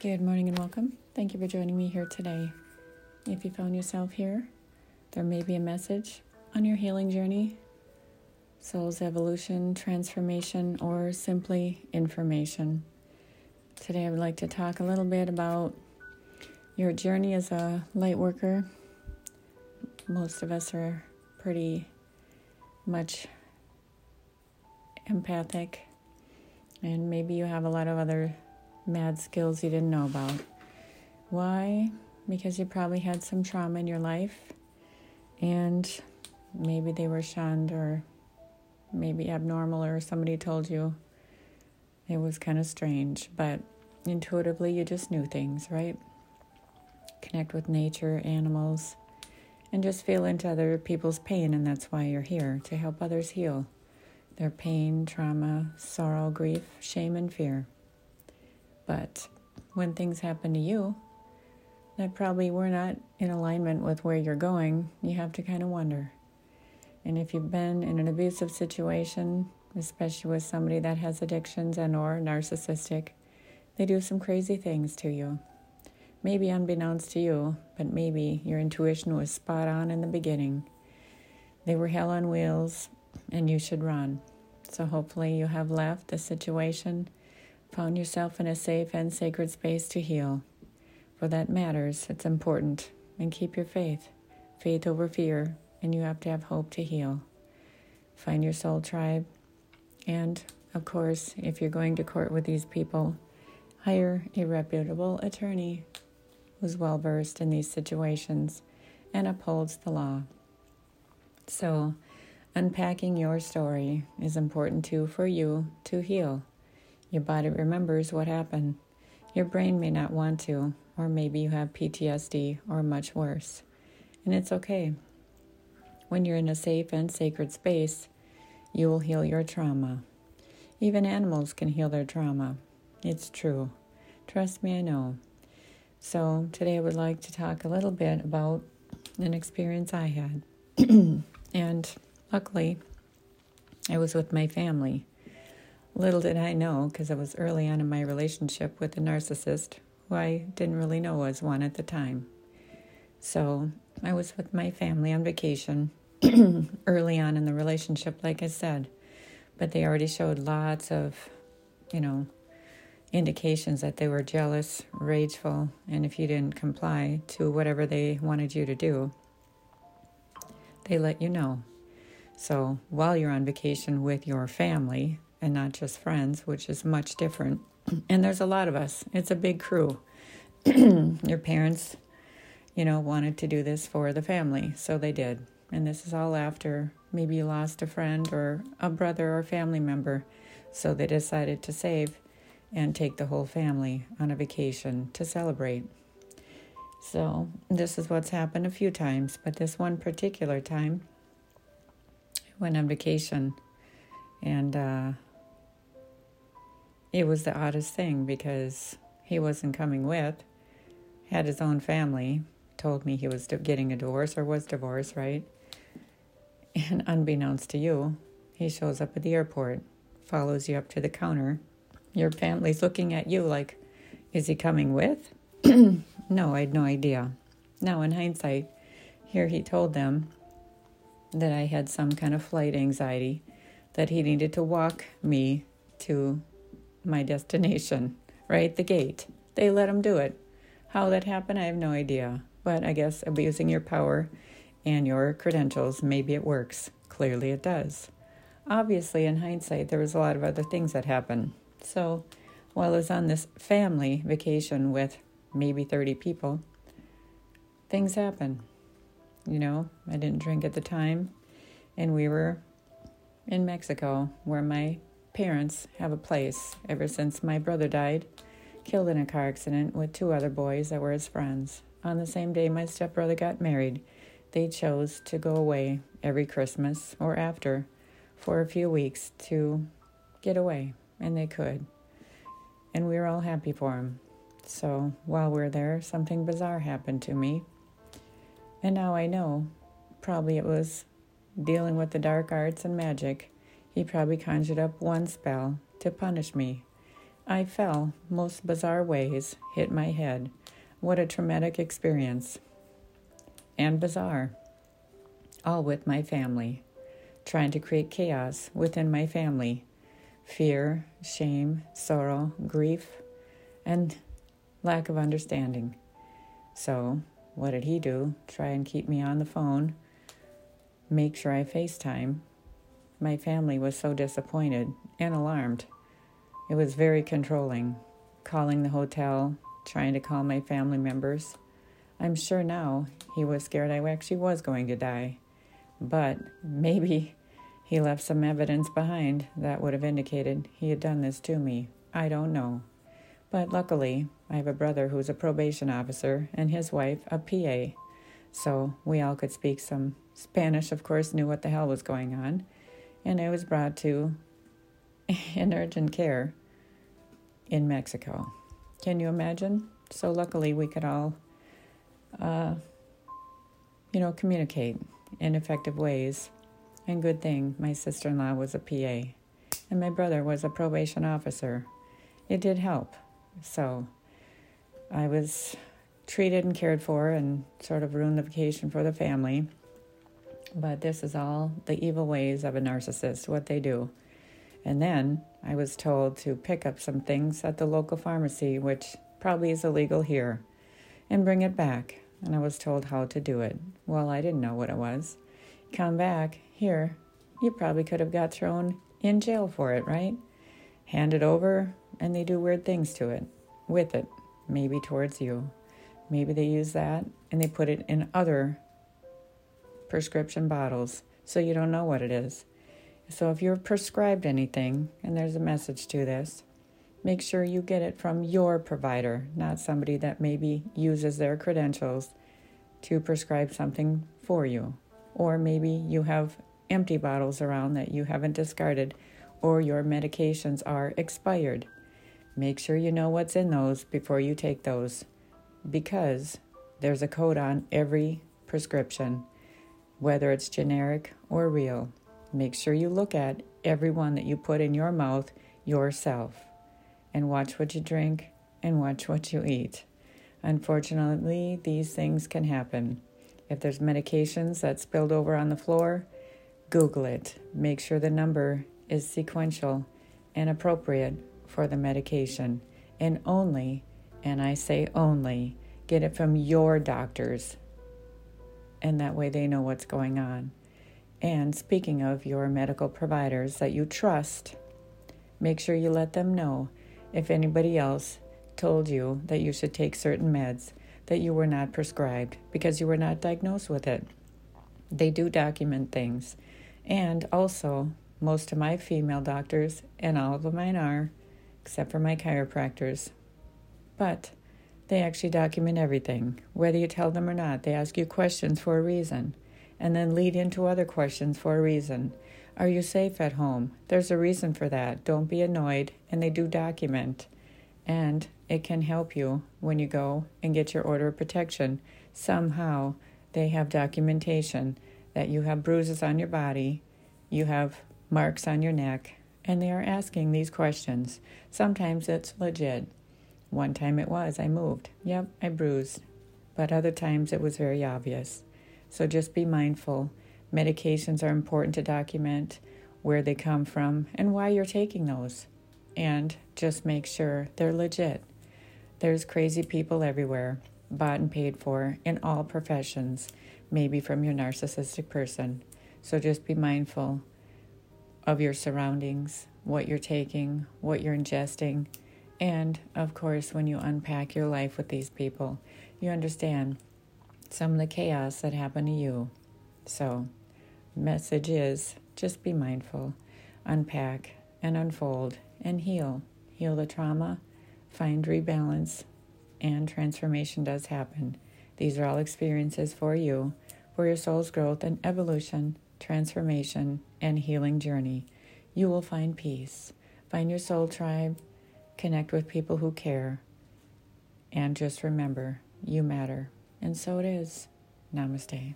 Good morning and welcome. Thank you for joining me here today. If you found yourself here, there may be a message on your healing journey, soul's evolution, transformation, or simply information. Today, I would like to talk a little bit about your journey as a light worker. Most of us are pretty much empathic, and maybe you have a lot of other mad skills you didn't know about. Why? Because you probably had some trauma in your life and maybe they were shunned or maybe abnormal or somebody told you it was kind of strange, but intuitively you just knew things, right? Connect with nature, animals, and just feel into other people's pain, and that's why you're here to help others heal their pain, trauma, sorrow, grief, shame, and fear. But when things happen to you that probably were not in alignment with where you're going, you have to kind of wonder. And if you've been in an abusive situation, especially with somebody that has addictions and or narcissistic, they do some crazy things to you. Maybe unbeknownst to you, but maybe your intuition was spot on in the beginning. They were hell on wheels and you should run. So hopefully you have left the situation found yourself in a safe and sacred space to heal. For that matters, it's important. And keep your faith faith over fear, and you have to have hope to heal. Find your soul tribe. And, of course, if you're going to court with these people, hire a reputable attorney who's well versed in these situations and upholds the law. So, unpacking your story is important too for you to heal. Your body remembers what happened. Your brain may not want to, or maybe you have PTSD or much worse. And it's okay. When you're in a safe and sacred space, you will heal your trauma. Even animals can heal their trauma. It's true. Trust me, I know. So, today I would like to talk a little bit about an experience I had. and luckily, I was with my family. Little did I know, because I was early on in my relationship with a narcissist who I didn't really know was one at the time. So I was with my family on vacation early on in the relationship, like I said, but they already showed lots of, you know, indications that they were jealous, rageful, and if you didn't comply to whatever they wanted you to do, they let you know. So while you're on vacation with your family, and not just friends, which is much different. And there's a lot of us, it's a big crew. Your parents, you know, wanted to do this for the family, so they did. And this is all after maybe you lost a friend or a brother or family member, so they decided to save and take the whole family on a vacation to celebrate. So, this is what's happened a few times, but this one particular time, I went on vacation and uh, it was the oddest thing because he wasn't coming with, had his own family, told me he was getting a divorce or was divorced, right? And unbeknownst to you, he shows up at the airport, follows you up to the counter. Your family's looking at you like, is he coming with? no, I had no idea. Now, in hindsight, here he told them that I had some kind of flight anxiety, that he needed to walk me to my destination, right? The gate. They let them do it. How that happened, I have no idea. But I guess abusing your power and your credentials, maybe it works. Clearly it does. Obviously, in hindsight, there was a lot of other things that happened. So while I was on this family vacation with maybe 30 people, things happen. You know, I didn't drink at the time, and we were in Mexico where my parents have a place ever since my brother died, killed in a car accident with two other boys that were his friends. On the same day my stepbrother got married, they chose to go away every Christmas or after for a few weeks to get away, and they could. And we were all happy for them. So while we are there, something bizarre happened to me. And now I know, probably it was dealing with the dark arts and magic he probably conjured up one spell to punish me. I fell most bizarre ways, hit my head. What a traumatic experience. And bizarre. All with my family, trying to create chaos within my family fear, shame, sorrow, grief, and lack of understanding. So, what did he do? Try and keep me on the phone, make sure I FaceTime. My family was so disappointed and alarmed. It was very controlling, calling the hotel, trying to call my family members. I'm sure now he was scared I actually was going to die. But maybe he left some evidence behind that would have indicated he had done this to me. I don't know. But luckily, I have a brother who's a probation officer and his wife a PA. So we all could speak some Spanish, of course, knew what the hell was going on. And I was brought to an urgent care in Mexico. Can you imagine? So luckily, we could all, uh, you know, communicate in effective ways. And good thing my sister in law was a PA and my brother was a probation officer. It did help. So I was treated and cared for and sort of ruined the vacation for the family. But this is all the evil ways of a narcissist, what they do. And then I was told to pick up some things at the local pharmacy, which probably is illegal here, and bring it back. And I was told how to do it. Well, I didn't know what it was. Come back here, you probably could have got thrown in jail for it, right? Hand it over, and they do weird things to it, with it, maybe towards you. Maybe they use that and they put it in other prescription bottles so you don't know what it is. So if you're prescribed anything, and there's a message to this, make sure you get it from your provider, not somebody that maybe uses their credentials to prescribe something for you. Or maybe you have empty bottles around that you haven't discarded, or your medications are expired. Make sure you know what's in those before you take those because there's a code on every prescription, whether it's generic or real. Make sure you look at every one that you put in your mouth yourself and watch what you drink and watch what you eat. Unfortunately, these things can happen. If there's medications that spilled over on the floor, Google it. Make sure the number is sequential and appropriate for the medication, and only, and I say only, get it from your doctors. And that way they know what's going on. And speaking of your medical providers that you trust, make sure you let them know if anybody else told you that you should take certain meds that you were not prescribed because you were not diagnosed with it. They do document things. And also, most of my female doctors, and all of mine are, except for my chiropractors. But they actually document everything. Whether you tell them or not, they ask you questions for a reason and then lead into other questions for a reason. Are you safe at home? There's a reason for that. Don't be annoyed, and they do document. And it can help you when you go and get your order of protection. Somehow they have documentation that you have bruises on your body, you have marks on your neck, and they are asking these questions. Sometimes it's legit. One time it was, I moved. Yep, I bruised. But other times it was very obvious. So just be mindful. Medications are important to document where they come from and why you're taking those. And just make sure they're legit. There's crazy people everywhere, bought and paid for in all professions, maybe from your narcissistic person. So just be mindful of your surroundings, what you're taking, what you're ingesting. And of course, when you unpack your life with these people, you understand some of the chaos that happened to you. So, message is just be mindful, unpack and unfold and heal. Heal the trauma, find rebalance, and transformation does happen. These are all experiences for you, for your soul's growth and evolution, transformation, and healing journey. You will find peace. Find your soul tribe, connect with people who care, and just remember you matter. And so it is. Namaste.